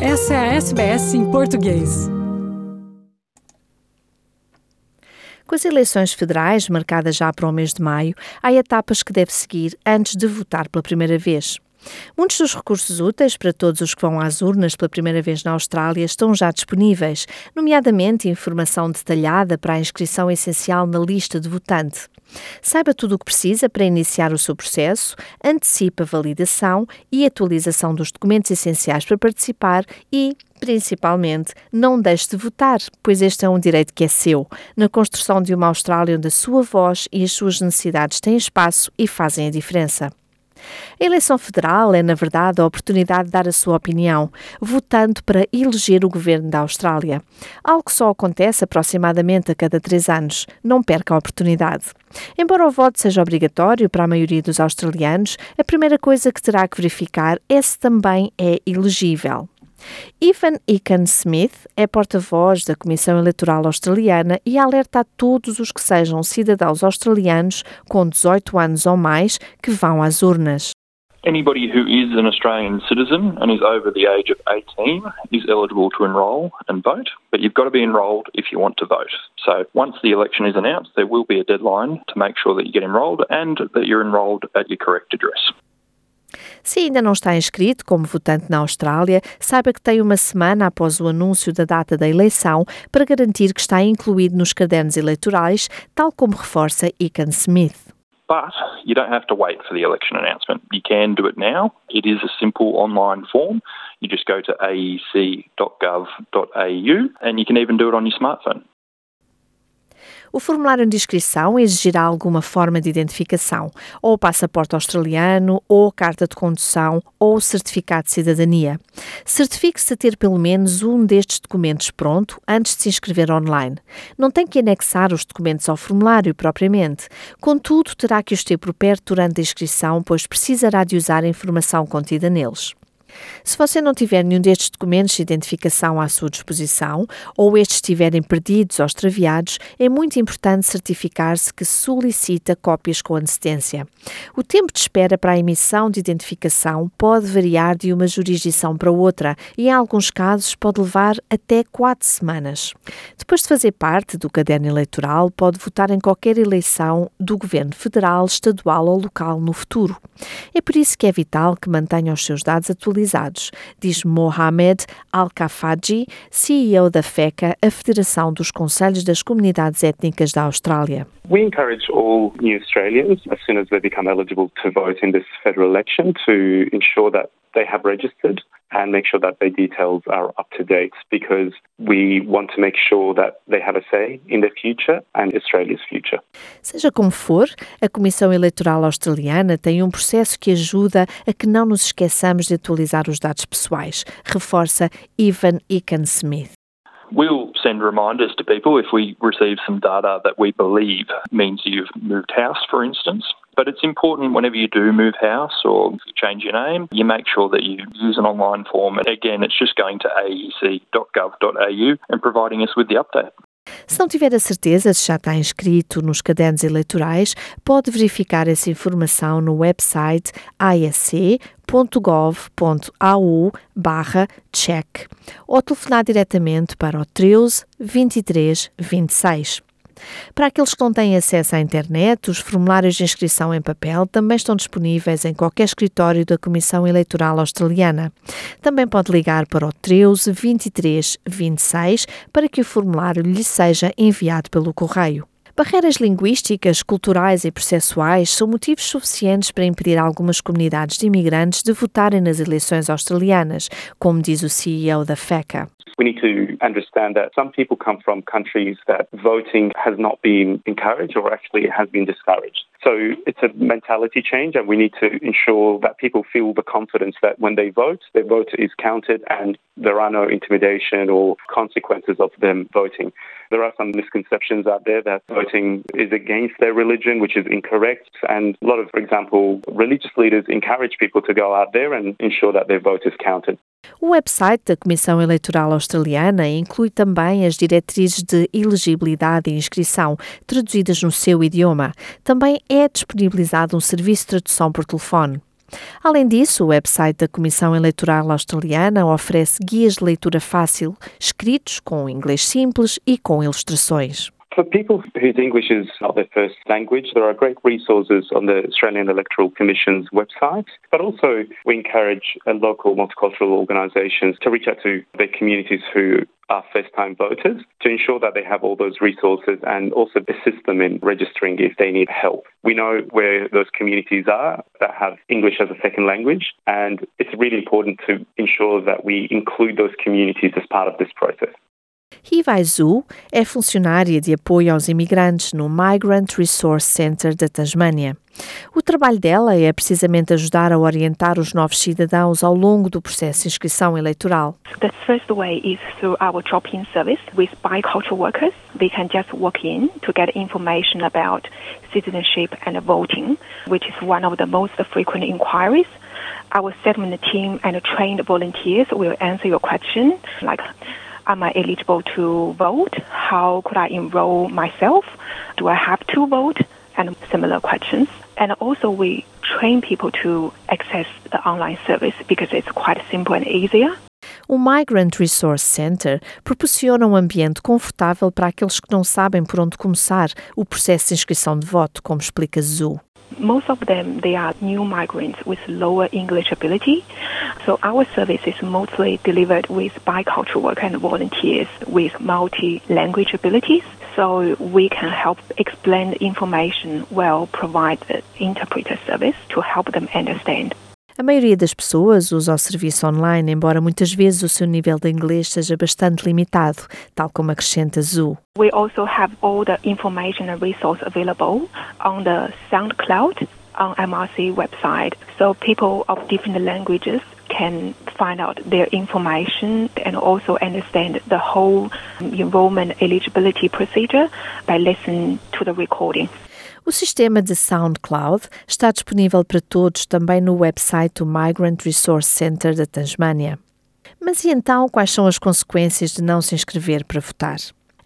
Essa é a SBS em português. Com as eleições federais marcadas já para o mês de maio, há etapas que deve seguir antes de votar pela primeira vez. Muitos dos recursos úteis para todos os que vão às urnas pela primeira vez na Austrália estão já disponíveis, nomeadamente informação detalhada para a inscrição essencial na lista de votante. Saiba tudo o que precisa para iniciar o seu processo, antecipe a validação e atualização dos documentos essenciais para participar e, principalmente, não deixe de votar, pois este é um direito que é seu, na construção de uma Austrália onde a sua voz e as suas necessidades têm espaço e fazem a diferença. A eleição federal é, na verdade, a oportunidade de dar a sua opinião, votando para eleger o governo da Austrália. Algo que só acontece aproximadamente a cada três anos. Não perca a oportunidade. Embora o voto seja obrigatório para a maioria dos australianos, a primeira coisa que terá que verificar é se também é elegível. Ivan Egan Smith é porta-voz da Comissão Eleitoral Australiana e alerta a todos os que sejam cidadãos australianos com 18 anos ou mais que vão às urnas. Anybody who is an Australian citizen and is over the age of 18 is eligible to enrol and vote, but you've got to be enrolled if you want to vote. So once the election is announced, there will be a deadline to make sure that you get enrolled and that you're enrolled at your correct address. Se ainda não está inscrito como votante na Austrália, saiba que tem uma semana após o anúncio da data da eleição para garantir que está incluído nos cadernos eleitorais, tal como reforça Egan Smith. But you don't have to wait for the election announcement. You can do it now. It is a simple online form. You just go to aec.gov.au and you can even do it on your smartphone. O formulário de inscrição exigirá alguma forma de identificação, ou passaporte australiano, ou carta de condução, ou certificado de cidadania. Certifique-se a ter pelo menos um destes documentos pronto antes de se inscrever online. Não tem que anexar os documentos ao formulário propriamente. Contudo, terá que os ter por perto durante a inscrição, pois precisará de usar a informação contida neles. Se você não tiver nenhum destes documentos de identificação à sua disposição ou estes estiverem perdidos ou extraviados, é muito importante certificar-se que solicita cópias com antecedência. O tempo de espera para a emissão de identificação pode variar de uma jurisdição para outra e, em alguns casos, pode levar até quatro semanas. Depois de fazer parte do caderno eleitoral, pode votar em qualquer eleição do governo federal, estadual ou local no futuro. É por isso que é vital que mantenha os seus dados atualizados, diz Mohamed Al-Kafaji, CEO da FECA, a Federação dos Conselhos das Comunidades Étnicas da Austrália. We encourage all new Australians, as soon as they become eligible to vote in this federal election, to ensure that they have registered and make sure that their details are up to date because we want to make sure that they have a say in their future and Australia's future. Seja como for, a Comissão Eleitoral Australiana tem um processo que ajuda a que não nos esqueçamos de atualizar os dados pessoais, reforça Ivan Egan Smith. We'll send reminders to people if we receive some data that we believe means you've moved house, for instance. But it's important whenever you do move house or change your name, you make sure that you use an online form. And again, it's just going to aec.gov.au and providing us with the update. Se não tiver a certeza se já está inscrito nos cadernos eleitorais, pode verificar essa informação no website asc.gov.au barra check ou telefonar diretamente para o 13 23 26. Para aqueles que não têm acesso à internet, os formulários de inscrição em papel também estão disponíveis em qualquer escritório da Comissão Eleitoral Australiana. Também pode ligar para o 13 23 26 para que o formulário lhe seja enviado pelo correio. Barreiras linguísticas, culturais e processuais são motivos suficientes para impedir algumas comunidades de imigrantes de votarem nas eleições australianas, como diz o CEO da FECA. We need to understand that some people come from countries that voting has not been encouraged or actually has been discouraged. So it's a mentality change, and we need to ensure that people feel the confidence that when they vote, their vote is counted and there are no intimidation or consequences of them voting. There are some misconceptions out there that voting is against their religion, which is incorrect. And a lot of, for example, religious leaders encourage people to go out there and ensure that their vote is counted. O website da Comissão Eleitoral Australiana inclui também as diretrizes de elegibilidade e inscrição, traduzidas no seu idioma. Também é disponibilizado um serviço de tradução por telefone. Além disso, o website da Comissão Eleitoral Australiana oferece guias de leitura fácil, escritos com inglês simples e com ilustrações. For people whose English is not their first language, there are great resources on the Australian Electoral Commission's website. But also, we encourage uh, local multicultural organisations to reach out to their communities who are first time voters to ensure that they have all those resources and also assist them in registering if they need help. We know where those communities are that have English as a second language, and it's really important to ensure that we include those communities as part of this process. Hivai Zhu é funcionária de apoio aos imigrantes no Migrant Resource Center da Tasmânia. O trabalho dela é precisamente ajudar a orientar os novos cidadãos ao longo do processo de inscrição eleitoral. The first way is through our drop-in service with bicultural workers. They can just walk in to get information about citizenship and voting, which is one of the most frequent inquiries. Our settlement team and trained volunteers will answer your question like Am I eligible to vote? How could I enroll myself? Do I have to vote? And similar questions. And also, we train people to access the online service because it's quite simple and easier. O Migrant Resource Center proporciona um ambiente confortável para aqueles que não sabem por onde começar o processo de inscrição de voto, como explica Zu. Most of them, they are new migrants with lower English ability. So our service is mostly delivered with bicultural work and volunteers with multi-language abilities. So we can help explain information well, provide the interpreter service to help them understand. A maioria das pessoas usa o serviço online, embora muitas vezes o seu nível de inglês seja bastante limitado, tal como acrescenta Zu. We also have all the information and resource available on the SoundCloud on MRC website. So people of different languages can find out their information and also understand the whole enrollment eligibility procedure by listening to the recording. O sistema de SoundCloud está disponível para todos também no website do Migrant Resource Center da Tasmânia. Mas e então quais são as consequências de não se inscrever para votar?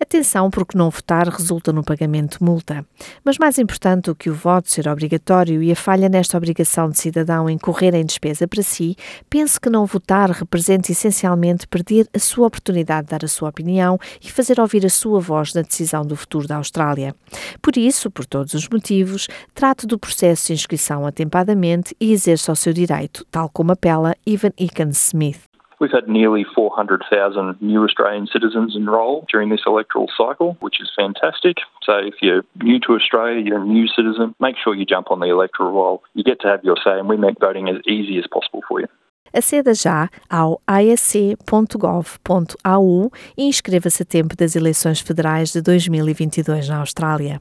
Atenção, porque não votar resulta no pagamento de multa. Mas mais importante do que o voto ser obrigatório e a falha nesta obrigação de cidadão em correr em despesa para si, penso que não votar representa essencialmente perder a sua oportunidade de dar a sua opinião e fazer ouvir a sua voz na decisão do futuro da Austrália. Por isso, por todos os motivos, trato do processo de inscrição atempadamente e exerça o seu direito, tal como apela Ivan Eakins Smith. We've had nearly 400,000 new Australian citizens enrol during this electoral cycle, which is fantastic. So if you're new to Australia, you're a new citizen, make sure you jump on the electoral roll. You get to have your say, and we make voting as easy as possible for you. Aceda já ao asc.gov.au e inscreva-se a tempo das eleições federais de 2022 na Austrália.